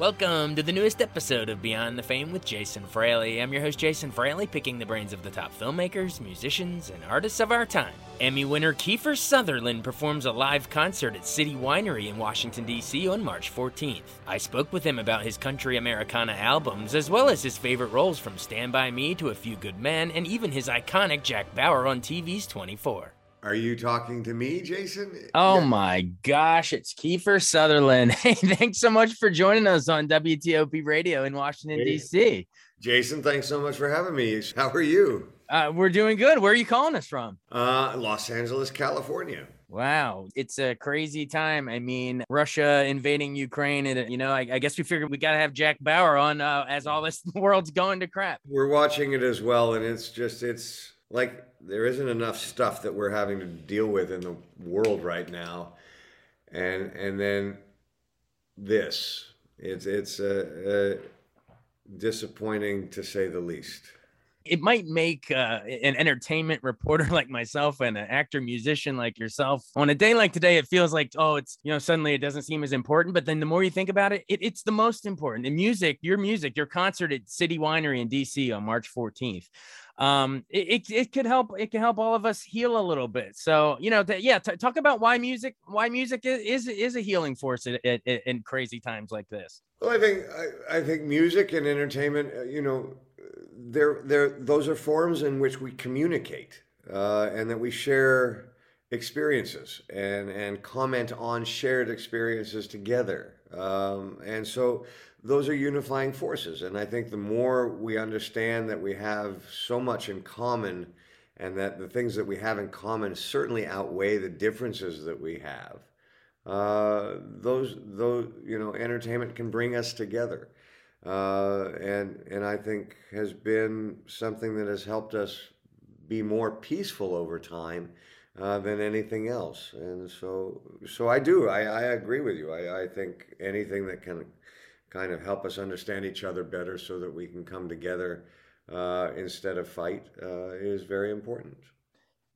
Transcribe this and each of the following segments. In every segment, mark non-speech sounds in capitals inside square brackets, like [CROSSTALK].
Welcome to the newest episode of Beyond the Fame with Jason Fraley. I'm your host, Jason Fraley, picking the brains of the top filmmakers, musicians, and artists of our time. Emmy winner Kiefer Sutherland performs a live concert at City Winery in Washington, D.C. on March 14th. I spoke with him about his country Americana albums, as well as his favorite roles from Stand By Me to A Few Good Men, and even his iconic Jack Bauer on TV's 24. Are you talking to me, Jason? Oh yeah. my gosh, it's Kiefer Sutherland. [LAUGHS] Hey, thanks so much for joining us on WTOP Radio in Washington, hey. D.C. Jason, thanks so much for having me. How are you? Uh, we're doing good. Where are you calling us from? Uh, Los Angeles, California. Wow, it's a crazy time. I mean, Russia invading Ukraine, and you know, I, I guess we figured we got to have Jack Bauer on uh, as all this [LAUGHS] world's going to crap. We're watching it as well, and it's just it's like there isn't enough stuff that we're having to deal with in the world right now. And and then this it's it's disappointing to say the least. It might make uh, an entertainment reporter [LAUGHS] like myself and an actor musician like yourself on a day like today it feels like oh it's you know suddenly it doesn't seem as important. But then the more you think about it, it it's the most important. The music your music your concert at city winery in dc on march 14th um, it, it, it, could help it can help all of us heal a little bit. So you know yeah t- talk about why music why music is is, is a healing force in, in, in, crazy times like this. Well i think I, I think music and entertainment uh, you know they're, they're, those are forms in which we communicate uh, and that we share experiences and, and comment on shared experiences together. Um, and so those are unifying forces. And I think the more we understand that we have so much in common and that the things that we have in common certainly outweigh the differences that we have, uh, those, those, you know, entertainment can bring us together. Uh, and, and I think has been something that has helped us be more peaceful over time uh, than anything else. And so, so I do. I, I agree with you. I, I think anything that can kind of help us understand each other better, so that we can come together uh, instead of fight, uh, is very important.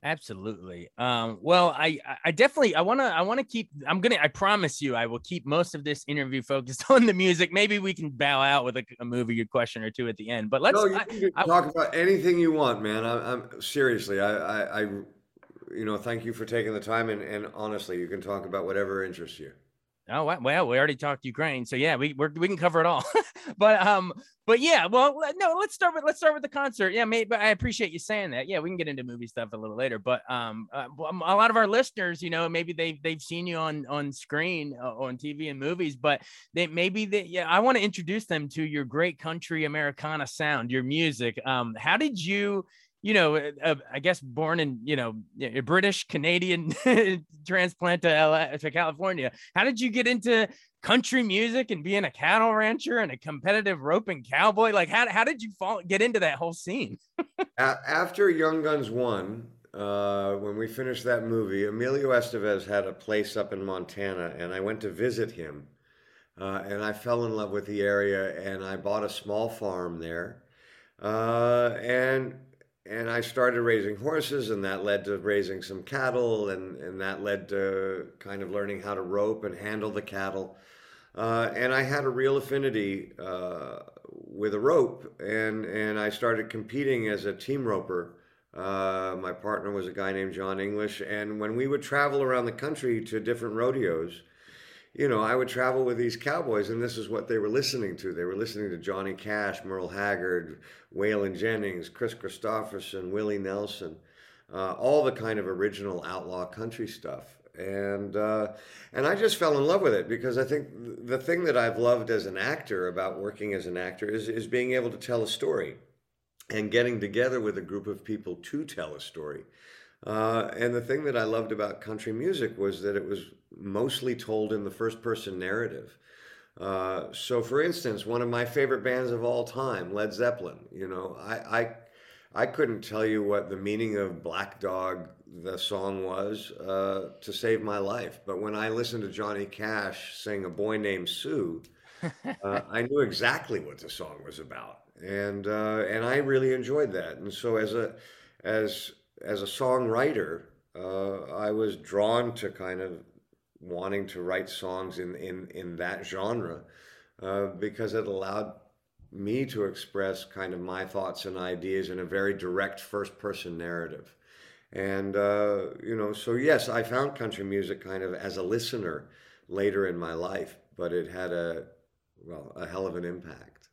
Absolutely. Um, well, I, I definitely, I want to, I want to keep, I'm going to, I promise you, I will keep most of this interview focused [LAUGHS] on the music. Maybe we can bow out with a, a movie question or two at the end, but let's no, you I, talk I, about anything you want, man. I, am seriously, I, I, I you know, thank you for taking the time. And, and honestly, you can talk about whatever interests you. Oh well, we already talked Ukraine, so yeah, we we can cover it all. [LAUGHS] but um, but yeah, well, no, let's start with let's start with the concert. Yeah, maybe I appreciate you saying that. Yeah, we can get into movie stuff a little later. But um, uh, a lot of our listeners, you know, maybe they they've seen you on on screen uh, on TV and movies, but they maybe they yeah, I want to introduce them to your great country Americana sound, your music. Um, how did you? You know, uh, I guess born in, you know, a British Canadian [LAUGHS] transplant to LA, to California. How did you get into country music and being a cattle rancher and a competitive roping cowboy? Like, how, how did you fall, get into that whole scene? [LAUGHS] After Young Guns One, uh, when we finished that movie, Emilio Estevez had a place up in Montana, and I went to visit him. Uh, and I fell in love with the area, and I bought a small farm there. Uh, and and I started raising horses, and that led to raising some cattle, and, and that led to kind of learning how to rope and handle the cattle. Uh, and I had a real affinity uh, with a rope, and, and I started competing as a team roper. Uh, my partner was a guy named John English, and when we would travel around the country to different rodeos, you know, I would travel with these cowboys, and this is what they were listening to. They were listening to Johnny Cash, Merle Haggard, Waylon Jennings, Kris Kristofferson, Willie Nelson, uh, all the kind of original outlaw country stuff. and uh, and I just fell in love with it because I think the thing that I've loved as an actor about working as an actor is is being able to tell a story, and getting together with a group of people to tell a story. Uh, and the thing that I loved about country music was that it was mostly told in the first person narrative. Uh, so, for instance, one of my favorite bands of all time, Led Zeppelin. You know, I, I I couldn't tell you what the meaning of Black Dog, the song was, uh, to save my life. But when I listened to Johnny Cash sing "A Boy Named Sue," [LAUGHS] uh, I knew exactly what the song was about, and uh, and I really enjoyed that. And so, as a as as a songwriter, uh, I was drawn to kind of wanting to write songs in in in that genre uh, because it allowed me to express kind of my thoughts and ideas in a very direct first person narrative. And uh, you know so yes i found country music kind of as a listener later in my life but it had a well a hell of an impact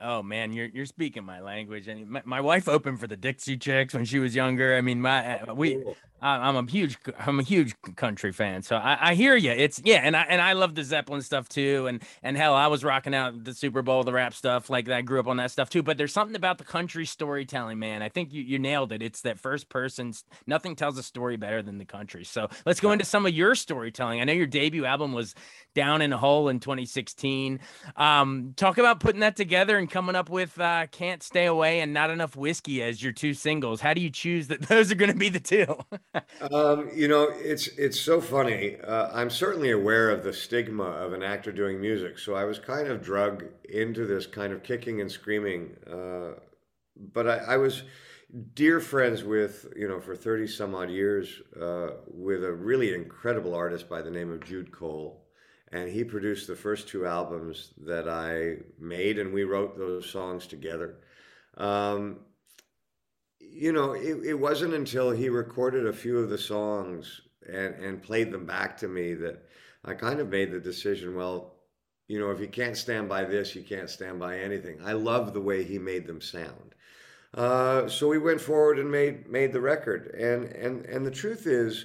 Oh man, you're you're speaking my language. And my, my wife opened for the Dixie Chicks when she was younger. I mean, my uh, we I'm a huge I'm a huge country fan, so I, I hear you. It's yeah, and I and I love the Zeppelin stuff too, and and hell, I was rocking out the Super Bowl, the rap stuff like that. I grew up on that stuff too. But there's something about the country storytelling, man. I think you you nailed it. It's that first person. Nothing tells a story better than the country. So let's go into some of your storytelling. I know your debut album was Down in a Hole in 2016. Um, talk about putting that together and coming up with uh, Can't Stay Away and Not Enough Whiskey as your two singles. How do you choose that [LAUGHS] those are going to be the two? Um, you know, it's it's so funny. Uh, I'm certainly aware of the stigma of an actor doing music, so I was kind of drug into this kind of kicking and screaming. Uh, but I, I, was dear friends with, you know, for 30 some odd years uh, with a really incredible artist by the name of Jude Cole. And he produced the first two albums that I made, and we wrote those songs together. Um, you know, it, it wasn't until he recorded a few of the songs and, and played them back to me that I kind of made the decision, well, you know, if you can't stand by this, you can't stand by anything. I love the way he made them sound. Uh, so we went forward and made made the record. And and and the truth is,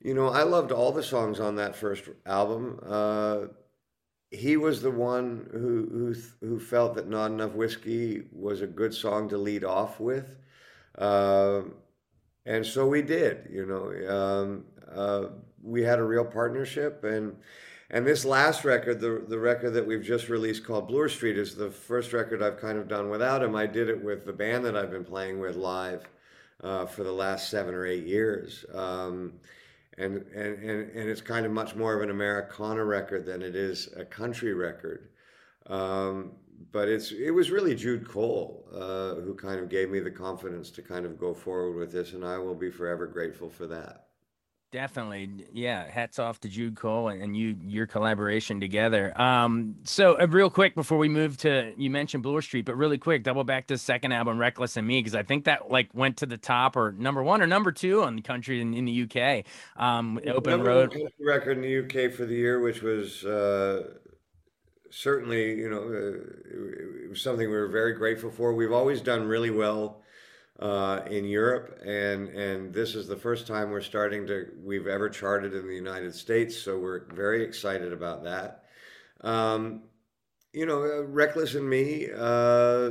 you know, I loved all the songs on that first album. Uh, he was the one who who who felt that "Not Enough Whiskey" was a good song to lead off with. Uh, and so we did, you know. Um, uh, we had a real partnership, and and this last record, the the record that we've just released called Bloor Street, is the first record I've kind of done without him. I did it with the band that I've been playing with live uh, for the last seven or eight years. Um, and, and, and, and it's kind of much more of an Americana record than it is a country record. Um, but it's it was really Jude Cole uh, who kind of gave me the confidence to kind of go forward with this, and I will be forever grateful for that. Definitely, yeah. Hats off to Jude Cole and you, your collaboration together. Um, so uh, real quick before we move to, you mentioned Bloor Street, but really quick, double back to the second album, Reckless and Me, because I think that like went to the top or number one or number two on the country in, in the UK. Um, Open number Road record in the UK for the year, which was uh, certainly, you know, uh, it was something we were very grateful for. We've always done really well uh, in Europe, and and this is the first time we're starting to we've ever charted in the United States. So we're very excited about that. Um, you know, uh, Reckless and Me uh,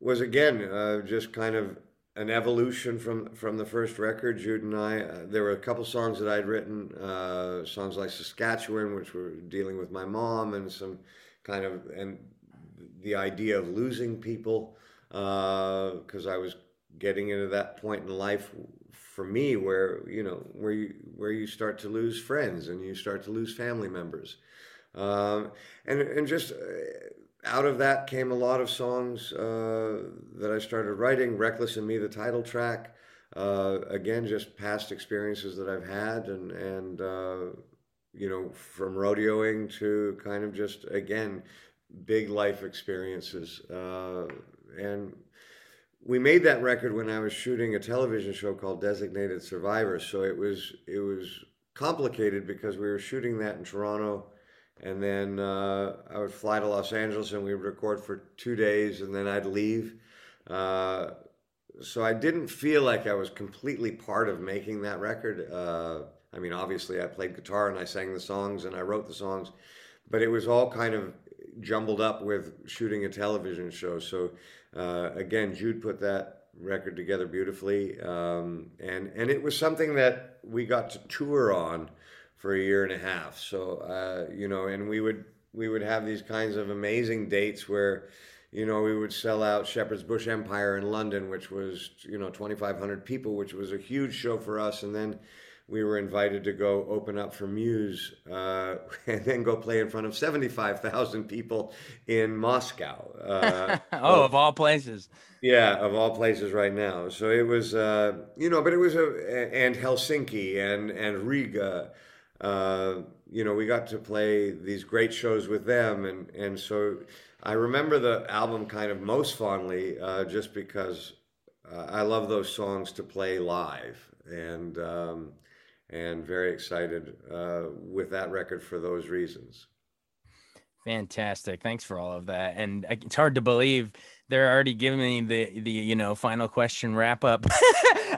was again uh, just kind of an evolution from from the first record. Jude and I, uh, there were a couple songs that I'd written, uh, songs like Saskatchewan, which were dealing with my mom, and some kind of and the idea of losing people because uh, I was getting into that point in life for me where you know where you where you start to lose friends and you start to lose family members, um, and and just uh, out of that came a lot of songs uh, that I started writing. Reckless and Me, the title track. Uh, again, just past experiences that I've had, and and uh, you know, from rodeoing to kind of just again big life experiences. Uh, and we made that record when I was shooting a television show called Designated Survivor. So it was it was complicated because we were shooting that in Toronto and then uh, I would fly to Los Angeles and we would record for two days, and then I'd leave. Uh, so I didn't feel like I was completely part of making that record. Uh, I mean, obviously, I played guitar and I sang the songs and I wrote the songs, but it was all kind of jumbled up with shooting a television show. So uh, again, Jude put that record together beautifully, um, and and it was something that we got to tour on for a year and a half. So uh, you know, and we would we would have these kinds of amazing dates where you know, we would sell out Shepherd's Bush Empire in London, which was, you know, 2,500 people, which was a huge show for us. And then we were invited to go open up for Muse uh, [LAUGHS] and then go play in front of 75,000 people in Moscow. Uh, [LAUGHS] oh, of all places. Yeah, of all places right now. So it was, uh, you know, but it was a, and Helsinki and, and Riga. Uh, you know, we got to play these great shows with them. And, and so I remember the album kind of most fondly uh, just because uh, I love those songs to play live. And, um, and very excited uh, with that record for those reasons. Fantastic. Thanks for all of that. And it's hard to believe they're already giving me the the you know final question wrap up. [LAUGHS]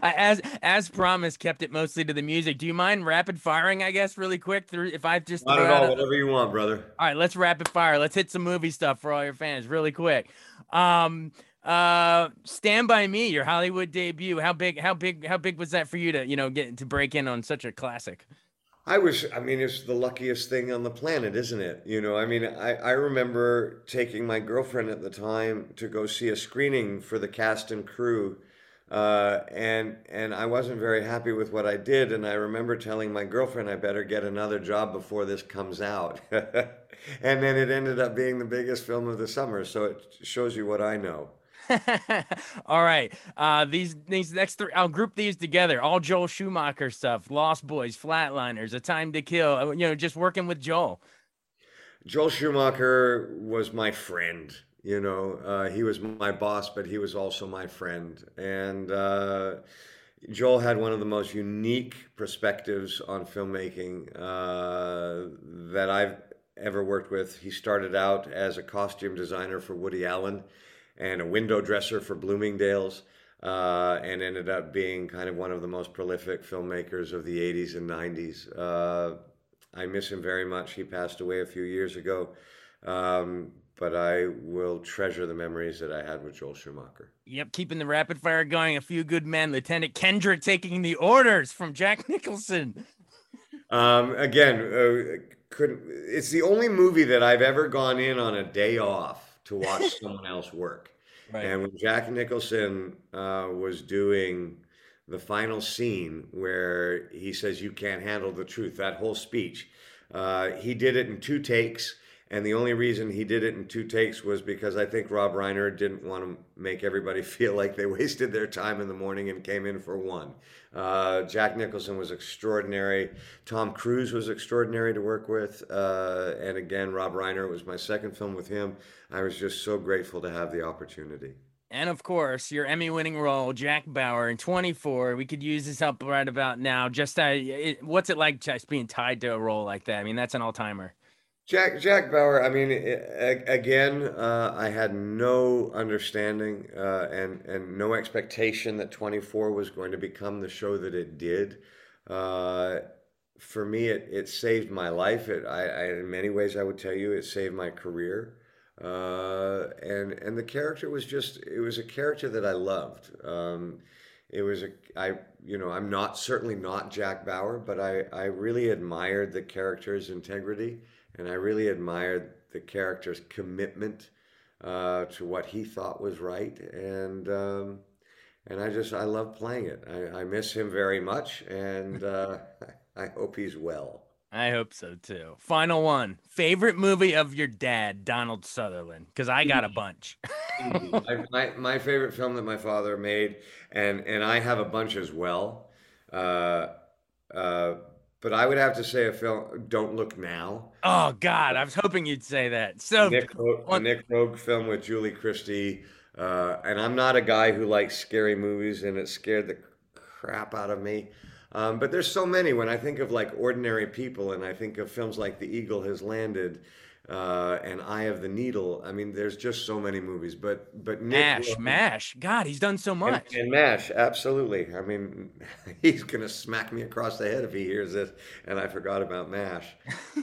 as as promised, kept it mostly to the music. Do you mind rapid firing? I guess really quick through if I just not at all. A... Whatever you want, brother. All right, let's rapid fire. Let's hit some movie stuff for all your fans, really quick. Um, uh, Stand by Me, your Hollywood debut. How big? How big? How big was that for you to you know get to break in on such a classic? I was, I mean, it's the luckiest thing on the planet, isn't it? You know, I mean, I, I remember taking my girlfriend at the time to go see a screening for the cast and crew. Uh, and and I wasn't very happy with what I did, and I remember telling my girlfriend I better get another job before this comes out. [LAUGHS] and then it ended up being the biggest film of the summer, so it shows you what I know. [LAUGHS] all right. Uh, these these next three, I'll group these together. All Joel Schumacher stuff: Lost Boys, Flatliners, A Time to Kill. Uh, you know, just working with Joel. Joel Schumacher was my friend. You know, uh, he was my boss, but he was also my friend. And uh, Joel had one of the most unique perspectives on filmmaking uh, that I've ever worked with. He started out as a costume designer for Woody Allen and a window dresser for Bloomingdale's, uh, and ended up being kind of one of the most prolific filmmakers of the 80s and 90s. Uh, I miss him very much. He passed away a few years ago. Um, but I will treasure the memories that I had with Joel Schumacher. Yep, keeping the rapid fire going. A few good men. Lieutenant Kendrick taking the orders from Jack [LAUGHS] Nicholson. Um, again, uh, couldn't. It's the only movie that I've ever gone in on a day off to watch [LAUGHS] someone else work. Right. And when Jack Nicholson uh, was doing the final scene where he says, You can't handle the truth, that whole speech, uh, he did it in two takes. And the only reason he did it in two takes was because I think Rob Reiner didn't want to make everybody [LAUGHS] feel like they wasted their time in the morning and came in for one. Uh, Jack Nicholson was extraordinary. Tom Cruise was extraordinary to work with. Uh, and again, Rob Reiner it was my second film with him. I was just so grateful to have the opportunity. And of course, your Emmy winning role, Jack Bauer in 24. We could use this up right about now. Just uh, it, what's it like just being tied to a role like that? I mean, that's an all timer. Jack Jack Bauer. I mean, again, uh, I had no understanding uh, and and no expectation that 24 was going to become the show that it did. Uh, for me, it it saved my life. It I, I, in many ways I would tell you it saved my career. Uh, and and the character was just it was a character that I loved. Um, it was a I you know I'm not certainly not Jack Bauer, but I I really admired the character's integrity and I really admired the character's commitment uh, to what he thought was right, and um, and I just I love playing it. I, I miss him very much, and uh, [LAUGHS] I hope he's well. I hope so too. Final one. Favorite movie of your dad, Donald Sutherland? Because I got a bunch. [LAUGHS] my, my, my, favorite film that my father made, and and I have a bunch as well. Uh, uh, but I would have to say a film, Don't Look Now. Oh God, I was hoping you'd say that. So Nick, a Nick Roeg film with Julie Christie, uh, and I'm not a guy who likes scary movies, and it scared the crap out of me. Um, but there's so many. When I think of like ordinary people, and I think of films like The Eagle Has Landed, uh, and Eye of the Needle. I mean, there's just so many movies. But but Nick Mash, Wilson- Mash. God, he's done so much. and, and Mash, absolutely. I mean, [LAUGHS] he's gonna smack me across the head if he hears this, and I forgot about Mash.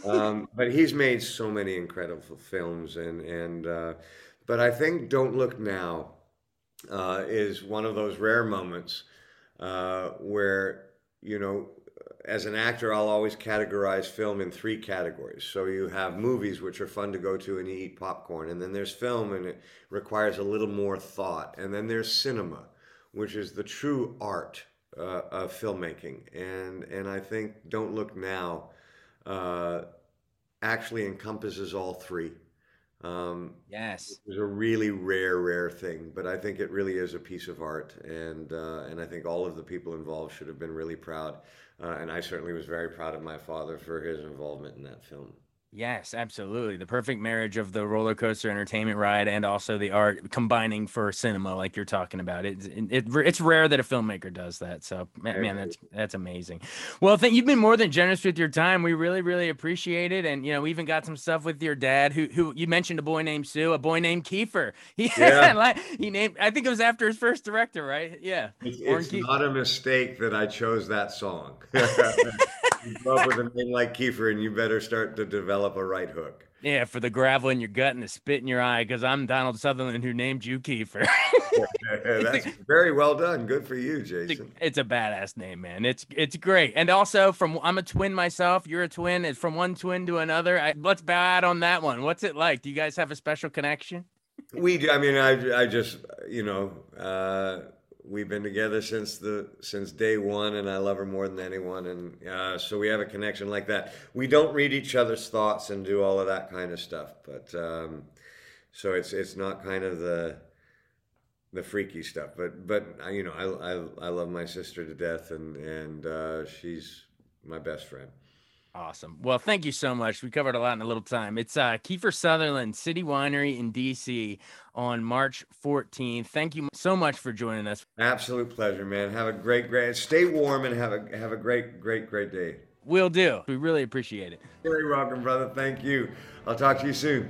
Um, [LAUGHS] but he's made so many incredible films, and and uh, but I think Don't Look Now uh, is one of those rare moments uh, where you know. As an actor, I'll always categorize film in three categories. So you have movies, which are fun to go to and eat popcorn, and then there's film, and it requires a little more thought, and then there's cinema, which is the true art uh, of filmmaking. And and I think Don't Look Now uh, actually encompasses all three. Um, Yes. was a really rare, rare thing, but I think it really is a piece of art, and uh, and I think all of the people involved should have been really proud, uh, and I certainly was very proud of my father for his involvement in that film. Yes, absolutely. The perfect marriage of the roller coaster entertainment ride and also the art combining for cinema, like you're talking about. It, it, it's rare that a filmmaker does that. So, man, man that's that's amazing. Well, thank you've been more than generous with your time. We really, really appreciate it. And you know, we even got some stuff with your dad, who who you mentioned a boy named Sue, a boy named Kiefer. [LAUGHS] He [LAUGHS] Yeah. like he named. I think it was after his first director, right? Yeah. It's, it's not a mistake that I chose that song. [LAUGHS] grow up with a name like Kiefer, and you better start to develop a right hook. Yeah, for the gravel in your gut and the spit in your eye, because I'm Donald Sutherland who named you Kiefer. [LAUGHS] That's very well done. Good for you, It's a- Jason. it's a badass name, man. It's it's great. And also from I'm a twin myself. You're a twin. It's from one twin to another. I, let's bow out on that one. What's it like? Do you guys have a special connection? We, do- I mean, I, I just, you know, uh, we've been together since the since day one, and I love her more than anyone, and uh, so we have a connection like that. We don't read each other's thoughts and do all of that kind of stuff, but um, so it's it's not kind of the the freaky stuff, but but uh, you know, I, I I love my sister to death, and and uh, she's my best friend. Awesome. Well, thank you so much. We covered a lot in a little time. It's uh, Kiefer Sutherland City Winery in DC on March 14th. Thank you so much for joining us. Absolute pleasure, man. Have a great, great. Stay warm and have a have a great, great, great day. We'll do. We really appreciate it. Very welcome, brother. Thank you. I'll talk to you soon.